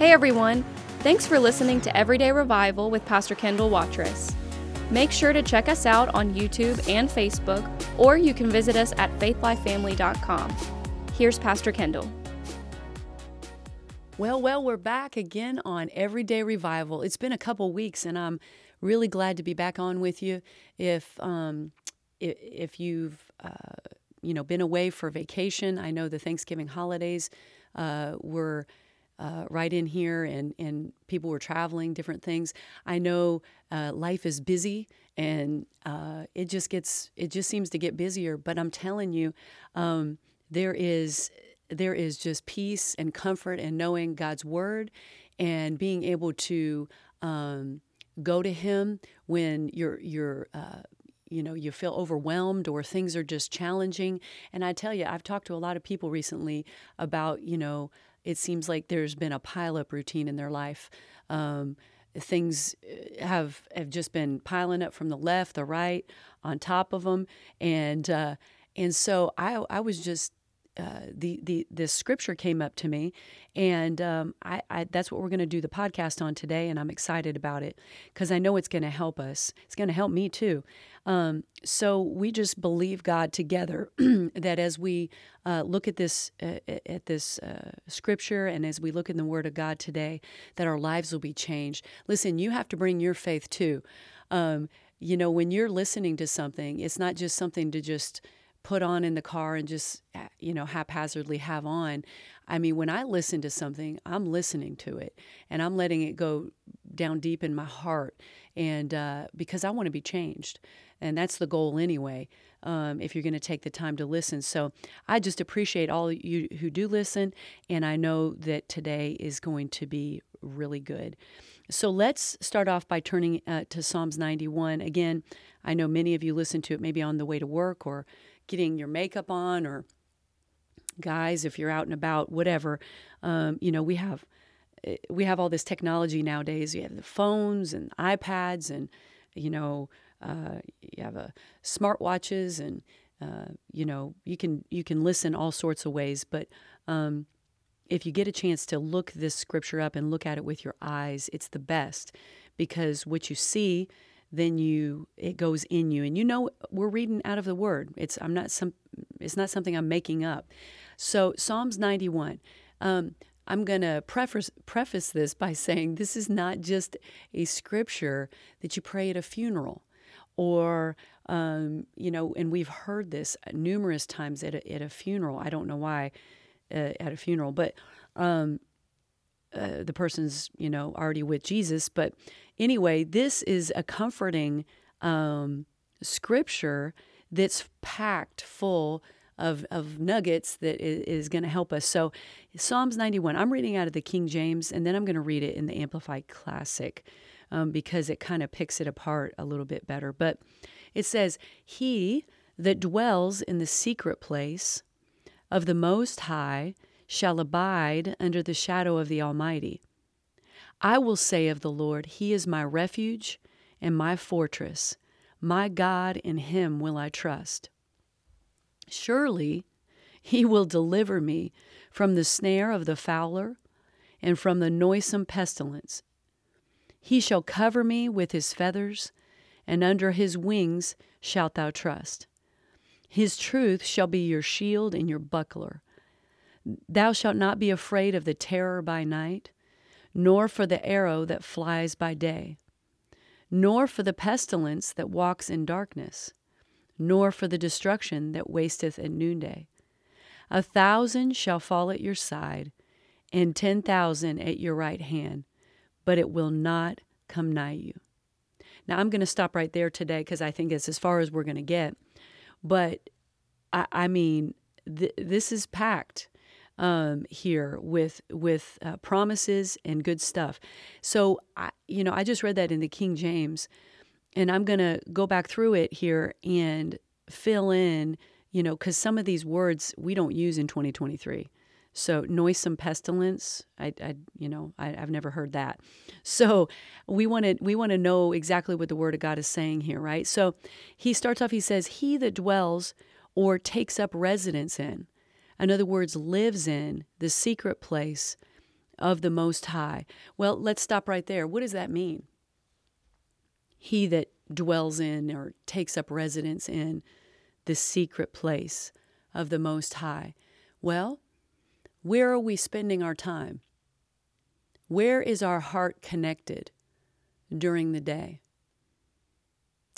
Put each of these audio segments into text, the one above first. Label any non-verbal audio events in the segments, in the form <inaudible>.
Hey everyone! Thanks for listening to Everyday Revival with Pastor Kendall Watrous. Make sure to check us out on YouTube and Facebook, or you can visit us at faithlifefamily.com. Here's Pastor Kendall. Well, well, we're back again on Everyday Revival. It's been a couple weeks, and I'm really glad to be back on with you. If um, if, if you've uh, you know been away for vacation, I know the Thanksgiving holidays uh, were uh, right in here, and and people were traveling, different things. I know uh, life is busy, and uh, it just gets it just seems to get busier. But I'm telling you, um, there is there is just peace and comfort and knowing God's word, and being able to um, go to Him when you're you're uh, you know you feel overwhelmed or things are just challenging and i tell you i've talked to a lot of people recently about you know it seems like there's been a pileup routine in their life. Um, things uh, have have just been piling up from the left, the right, on top of them, and uh, and so I I was just uh, the the this scripture came up to me, and um, I, I, that's what we're going to do the podcast on today, and I'm excited about it because I know it's going to help us. It's going to help me too. Um, so we just believe God together <clears throat> that as we uh, look at this uh, at this uh, scripture and as we look in the Word of God today, that our lives will be changed. Listen, you have to bring your faith too. Um, you know, when you're listening to something, it's not just something to just put on in the car and just uh, you know haphazardly have on i mean when i listen to something i'm listening to it and i'm letting it go down deep in my heart and uh, because i want to be changed and that's the goal anyway um, if you're going to take the time to listen. So i just appreciate all you who do listen and i know that today is going to be really good. So let's start off by turning uh, to psalms 91 again i know many of you listen to it maybe on the way to work or getting your makeup on or guys if you're out and about whatever um, you know we have eh, we have all this technology nowadays. You have the phones and ipads and you know uh, you have a uh, smartwatches and uh, you know you can you can listen all sorts of ways. But um, if you get a chance to look this scripture up and look at it with your eyes it's the best because what you see then you it goes in you. And you know we're reading out of the word. It's i'm not some it's not something i'm making up. So psalms 91 um, i'm going to preface preface this by <laughs> saying this is not just a scripture that you pray at a funeral or um, you know and we've heard this numerous times at a, at a funeral. I don't know why uh, at a funeral but um, uh, the person's you know already with jesus but anyway, this is a comforting um, scripture that's packed full of, of nuggets that is, going to help us. So, Psalms 91, I'm reading out of the King James, and then I'm going to read it in the Amplified Classic um, because it kind of picks it apart a little bit better. But it says, He that dwells in the secret place of the Most High shall abide under the shadow of the Almighty. I will say of the Lord, He is my refuge and my fortress. My God, in Him will I trust. Surely He will deliver me from the snare of the fowler and from the noisome pestilence. He shall cover me with His feathers, and under His wings shalt thou trust. His truth shall be your shield and your buckler. Thou shalt not be afraid of the terror by night nor for the arrow that flies by day, nor for the pestilence that walks in darkness, nor for the destruction that wasteth at noonday. A thousand shall fall at your side, and ten thousand at your right hand, but it will not come nigh you. Now, I'm going to stop right there today because I think it's as far as we're going to get. But I, I mean, th- this is packed um, here with with uh, promises and good stuff. So I, you know, I just read that in the King James, and I'm gonna go back through it here and fill in, you know, because some of these words we don't use in 2023. So noisome pestilence, I, I you know, I, have never heard that. So we want to we want to know exactly what the Word of God is saying here, right? So he starts off. He says, "He that dwells or takes up residence in." In other words, lives in the secret place of the Most High. Well, let's stop right there. What does that mean? He that dwells in or takes up residence in the secret place of the Most High. Well, where are we spending our time? Where is our heart connected during the day?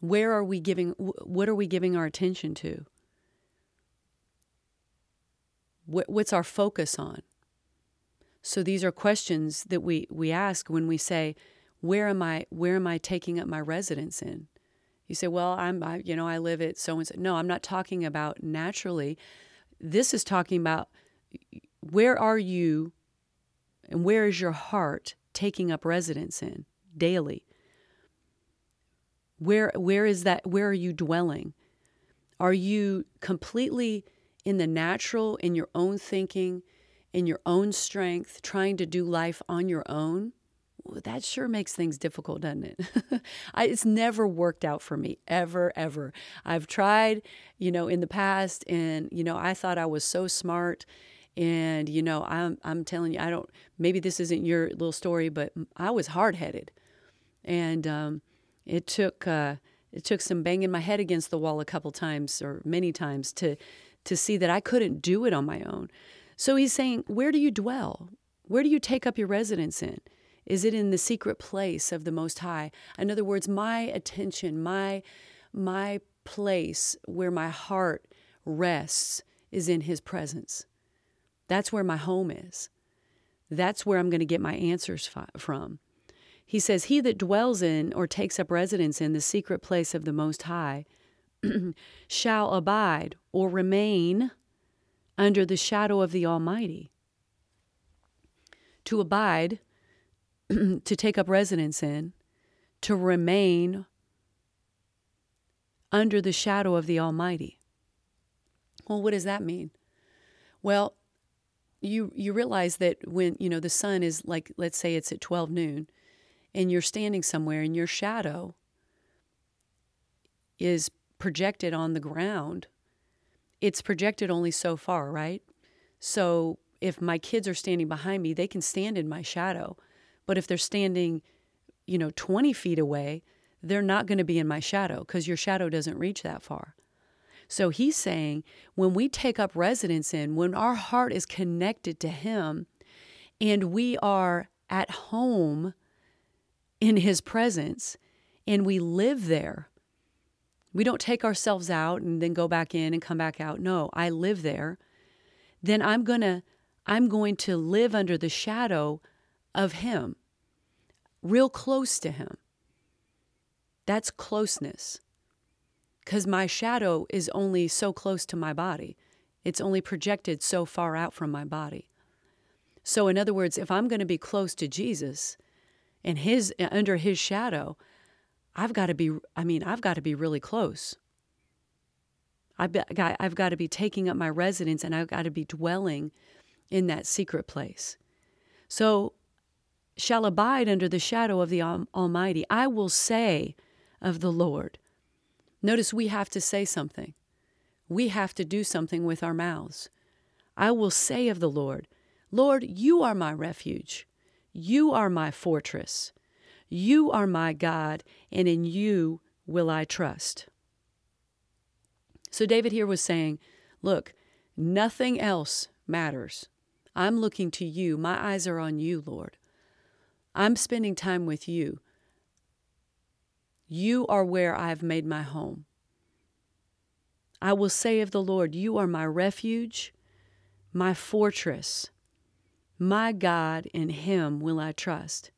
Where are we giving, what are we giving our attention to? What's our focus on? So these are questions that we, we ask when we say, where am I, where am I taking up my residence in? You say, well, I'm, I, you know, I live at so and so. No, I'm not talking about naturally. This is talking about where are you and where is your heart taking up residence in daily? Where, where is that? Where are you dwelling? Are you completely in the natural, in your own thinking, in your own strength, trying to do life on your own? Well, that sure makes things difficult, doesn't it? <laughs> I, it's never worked out for me, ever, ever. I've tried, you know, in the past, and, you know, I thought I was so smart. And, you know, I'm, I'm telling you, I don't, maybe this isn't your little story, but I was hard headed. And um, it took, uh, it took some banging my head against the wall a couple times or many times to, to see that I couldn't do it on my own. So he's saying, Where do you dwell? Where do you take up your residence in? Is it in the secret place of the Most High? In other words, my attention, my, my place where my heart rests is in His presence. That's where my home is. That's where I'm going to get my answers from. He says, He that dwells in or takes up residence in the secret place of the Most High <clears throat> shall abide or remain under the shadow of the Almighty. To abide <clears throat> to take up residence in, to remain under the shadow of the Almighty. Well, what does that mean? Well, you you realize that when you know the sun is like let's say it's at 12 noon and you're standing somewhere and your shadow is projected on the ground it's projected only so far right so if my kids are standing behind me they can stand in my shadow but if they're standing, you know, 20 feet away, they're not going to be in my shadow because your shadow doesn't reach that far. So he's saying when we take up residence in, when our heart is connected to him and we are at home in his presence and we live there, we don't take ourselves out and then go back in and come back out. No, I live there. Then I'm going to I'm going to live under the shadow of Him, real close to Him. That's closeness. Because my shadow is only so close to my body, it's only projected so far out from my body. So, in other words, if I'm going to be close to Jesus and his uh, under his shadow, I've got to be, I mean, I've got to be really close. I've got, I've got to be taking up my residence and I've got to be dwelling in that secret place. So shall abide under the shadow of the Almighty. I will say of the Lord. Notice we have to say something. We have to do something with our mouths. I will say of the Lord, Lord, you are my refuge. You are my fortress. You are my God, and in you will I trust. So David here was saying, Look, nothing else matters. I'm looking to you. My eyes are on you, Lord. I'm spending time with you. You are where I have made my home. I will say of the Lord, You are my refuge, my fortress, my God, in Him will I trust.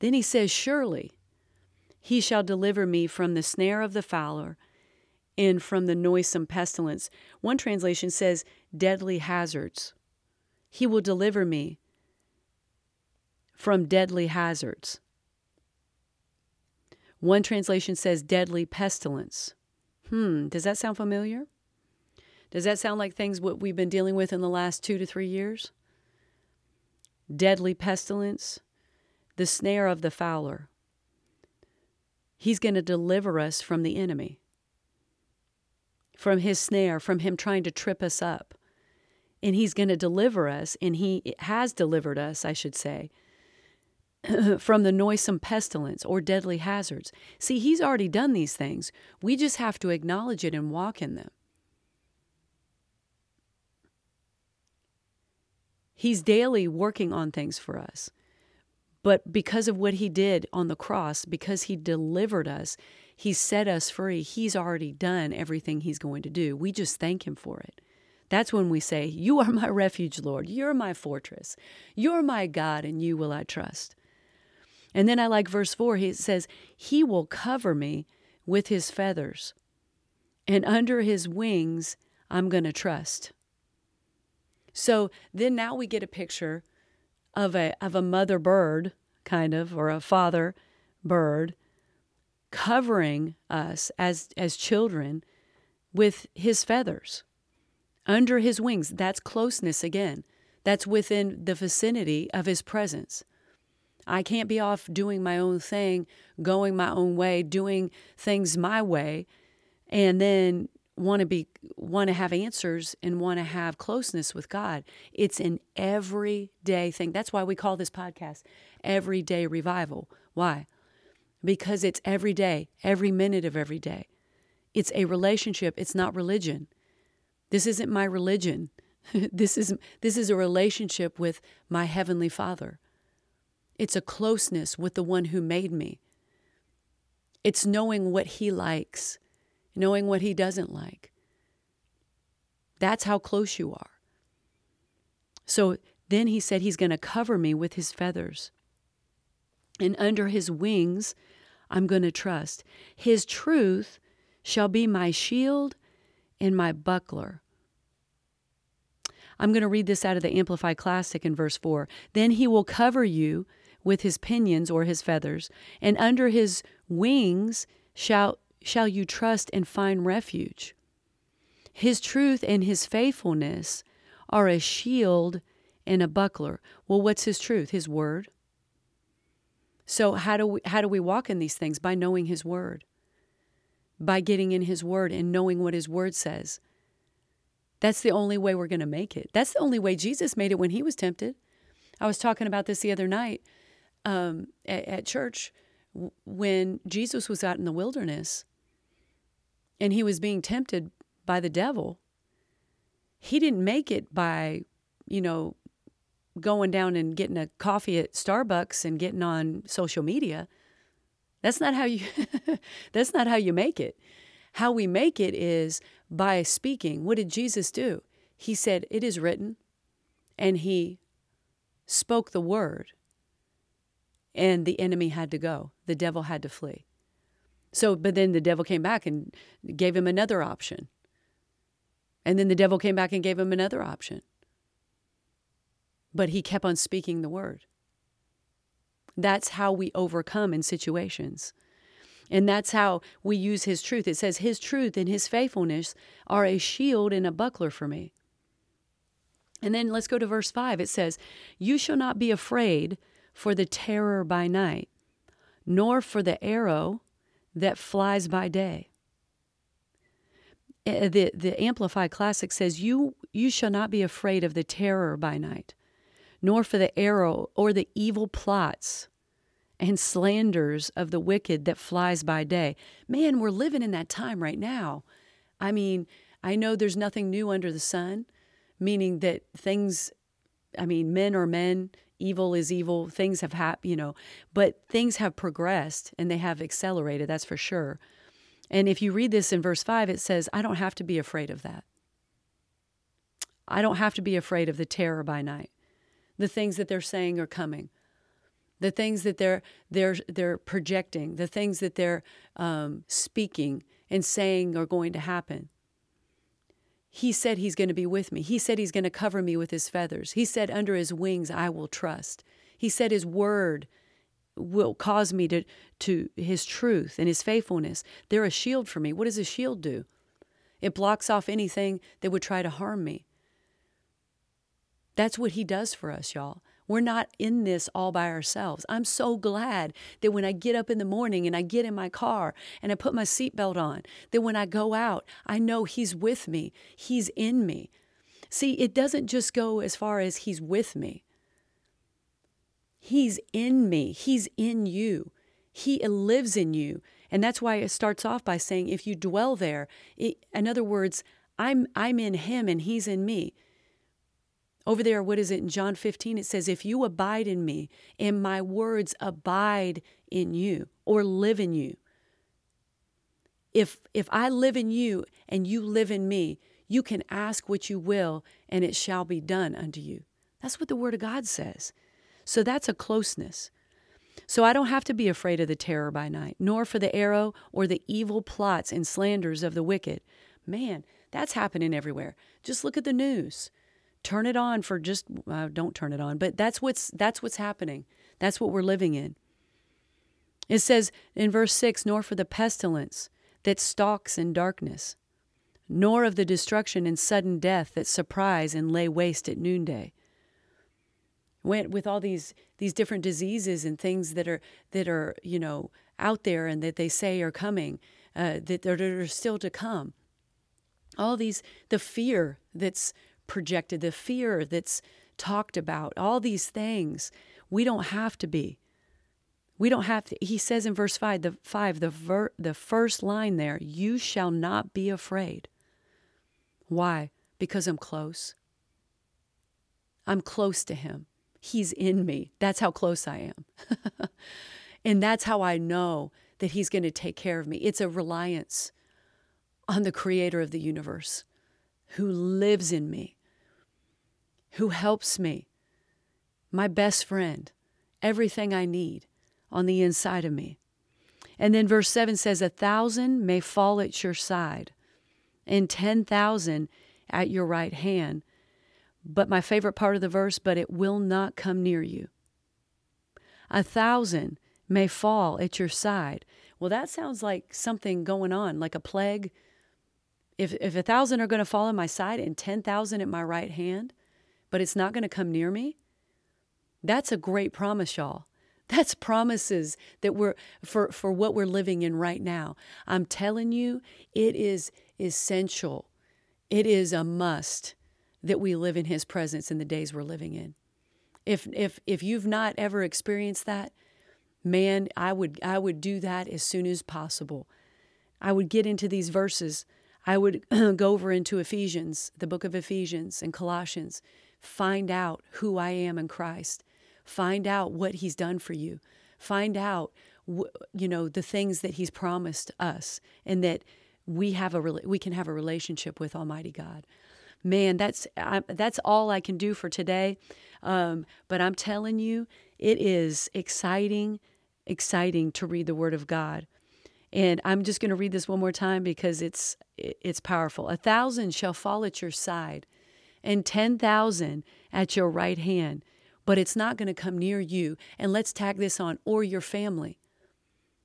Then he says, Surely he shall deliver me from the snare of the fowler and from the noisome pestilence. One translation says, deadly hazards. He will deliver me from deadly hazards. One translation says deadly pestilence. Hmm, does that sound familiar? Does that sound like things what we've been dealing with in the last 2 to 3 years? Deadly pestilence, the snare of the fowler. He's going to deliver us from the enemy. From his snare, from him trying to trip us up and He's going to deliver us, and He has delivered us, I should say, <clears throat> from the noisome pestilence or deadly hazards. See, He's already done these things. We just have to acknowledge it and walk in them. He's daily working on things for us. But because of what he did on the cross, because he delivered us, he set us free. He's already done everything he's going to do. We just thank him for it. That's when we say, You are my <laughs> refuge, Lord. You're my fortress. You're my God, and you will I trust. And then I like verse 4. He says, He will cover me with his feathers, and under his wings I'm going to trust. So then now we get a picture of a of a mother bird kind of or a father bird covering us as as children with his feathers under his wings. That's closeness again. That's within the vicinity of his presence. I can't be off doing my own thing going my own way doing things my way and then want to be want to have answers and want to have closeness with God. It's an everyday thing. That's why we call this podcast Everyday Revival. Why? Because it's every day, every minute of every day. It's a relationship, it's not religion. This isn't my religion. <laughs> this is this is a relationship with my heavenly Father. It's a closeness with the one who made me. It's knowing what he likes knowing what he doesn't like. That's how close you are. So then he said he's going to cover me with his feathers. And under his wings, I'm going to trust. His truth shall be my shield and my buckler. I'm going to read this out of the Amplified Classic in verse 4. Then he will cover you with his pinions or his feathers, and under his wings shall shall you trust and find refuge. His truth and his faithfulness are a shield and a buckler. Well, what's his truth? His word. So how do we how do we walk in these things? By knowing his word. By getting in his word and knowing what his word says. That's the only way we're going to make it. That's the only way Jesus made it when he was tempted. I was talking about this the other night um, at, at church when Jesus was out in the wilderness and he was being tempted by the devil, he didn't make it by, you know, going down and getting a coffee at Starbucks and getting on social media. That's not how you <laughs> that's not how you make it. How we make it is by speaking. What did Jesus do? He said, "It is written." And he spoke the word. And the enemy had to go. The devil had to flee. So, but then the devil came back and gave him another option. And then the devil came back and gave him another option. But he kept on speaking the word. That's how we overcome in situations. And that's how we use his truth. It says, His truth and his faithfulness are a shield and a buckler for me. And then let's go to verse 5. It says, You shall not be afraid for the terror by night, nor for the arrow that flies by day. Eh, the, the Amplified Classic says, you, you shall not be afraid of the terror by night, nor for the arrow or the evil plots and slanders of the wicked that flies by day. Man, we're living in that time right now. I mean, I know there's nothing new under the sun, meaning that things, I mean, men are men, evil is evil. Things have happened, you know, but things have progressed and they have accelerated, that's for sure. And if you read this in verse 5, it says, I don't have to be afraid of that. I don't have to be afraid of the terror by night. The things that they're saying are coming. The things that they're they're they're projecting, the things that they're um, speaking and saying are going to happen. He said he's going to be with me. He said he's going to cover me with his feathers. He said, Under his wings I will trust. He said his word will cause me to, to his truth and his faithfulness. They're a shield for me. What does a shield do? It blocks off anything that would try to harm me. That's what he does for us, y'all. We're not in this all by ourselves. I'm so glad that when I get up in the morning and I get in my car and I put my seatbelt on, that when I go out, I know He's with me, He's in me. See, it doesn't just go as far as He's with me, He's in me, He's in you, He lives in you. And that's why it starts off by saying, if you dwell there, it, in other words, I'm, I'm in Him and He's in me. Over there, what is it in John 15? It says, If you abide in me and my words abide in you or live in you. If, if I live in you and you live in me, you can ask what you will and it shall be done unto you. That's what the Word of God says. So that's a closeness. So I don't have to be afraid of the terror by night, nor for the arrow or the evil plots and slanders of the wicked. Man, that's happening everywhere. Just look at the news. Turn it on for just uh, don't turn it on, but that's what's that's what's happening. That's what we're living in. It says in verse 6, nor for the pestilence that stalks in darkness, nor of the destruction and sudden death that surprise and lay waste at noonday. Went with all these these different diseases and things that are that are you know out there and that they say are coming, uh, that, that are still to come. All these the fear that's projected, the fear that's talked about, all these things. We don't have to be. We don't have to. He says in verse 5, the 5, the ver, the first line there, you shall not be afraid. Why? Because I'm close. I'm close to him. He's in me. That's how close I am. <laughs> and that's how I know that he's going to take care of me. It's a reliance on the creator of the universe who lives in me who helps me, my best friend, everything I need on the inside of me. And then verse 7 says, A thousand may fall at your side, and 10,000 at your right hand. But my favorite part of the verse, but it will not come near you. A thousand may fall at your side. Well, that sounds like something going on, like a plague. If, if a thousand are going to fall on my side and 10,000 at my right hand, but it's not going to come near me? That's a great promise, y'all. <laughs> That's promises that we're for, for what we're living in right now. I'm telling you, it is essential. It is a must that we live in his presence in the days we're living in. If if if you've not ever experienced that, man, I would I would do that as soon as possible. I would get into these verses. I would <clears throat> go over into Ephesians, the book of Ephesians and Colossians Find out who I am in Christ. Find out what He's done for you. Find out, you know, the things that He's promised us, and that we have a we can have a relationship with Almighty God. Man, that's I, that's all I can do for today. Um, but I'm telling you, it is exciting, exciting to read the Word of God. And I'm just going to read this one more time because it's it's powerful. A thousand shall fall at your side and 10,000 at your right hand, but it's not going to come near you. And let's tag this on, or your family.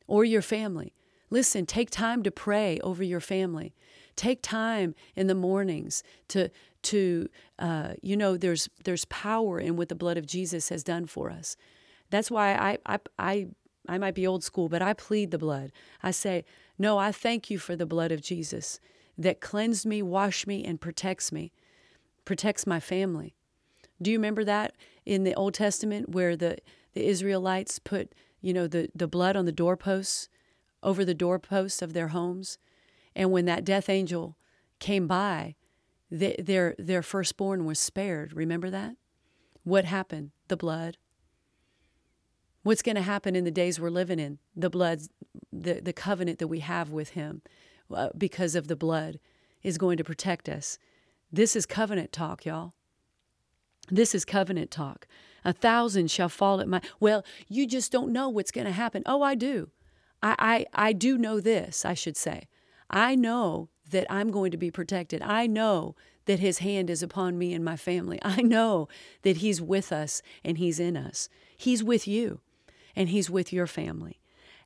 Or your family. Listen, take time to pray over your family. Take time in the mornings to to uh, you know there's there's power in what the blood of Jesus has done for us. That's why I I I I might be old school, but I plead the blood. I say, no, I thank you for the blood of Jesus that cleansed me, washed me, and protects me protects my family. Do you remember that in the Old Testament where the, the Israelites put, you know, the, the blood on the doorposts, over the doorposts of their homes? And when that death angel came by, their, their firstborn was spared. Remember that? What happened? The blood. What's going to happen in the days we're living in? The blood, the, the covenant that we have with Him uh, because of the blood is going to protect us. This is covenant talk, y'all. This is covenant talk. A thousand shall fall at my well, you just don't know what's going to happen. Oh, I do. I, I I do know this, I should say. I know that I'm going to be protected. I know that his hand is upon me and my family. I know that he's with us and he's in us. He's with you and he's with your family.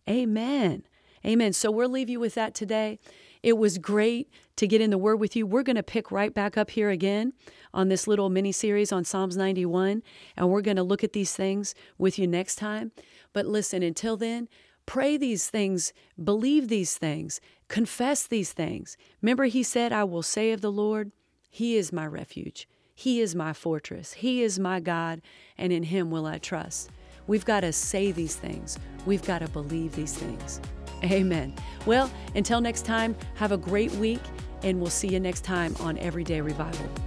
Amen. Amen. So we'll leave you with that today. It was great to get in the Word with you. We're going to pick right back up here again on this little mini series on Psalms 91, and we're going to look at these things with you next time. But listen, until then, pray these things, believe these things, confess these things. Remember, He said, I will say of the Lord, He is my refuge. He is my fortress. He is my God, and in Him will I trust. We've got to say these things. We've got to believe these things. <laughs> Amen. Well, until next time, have a great week, and we'll see you next time on Everyday Revival.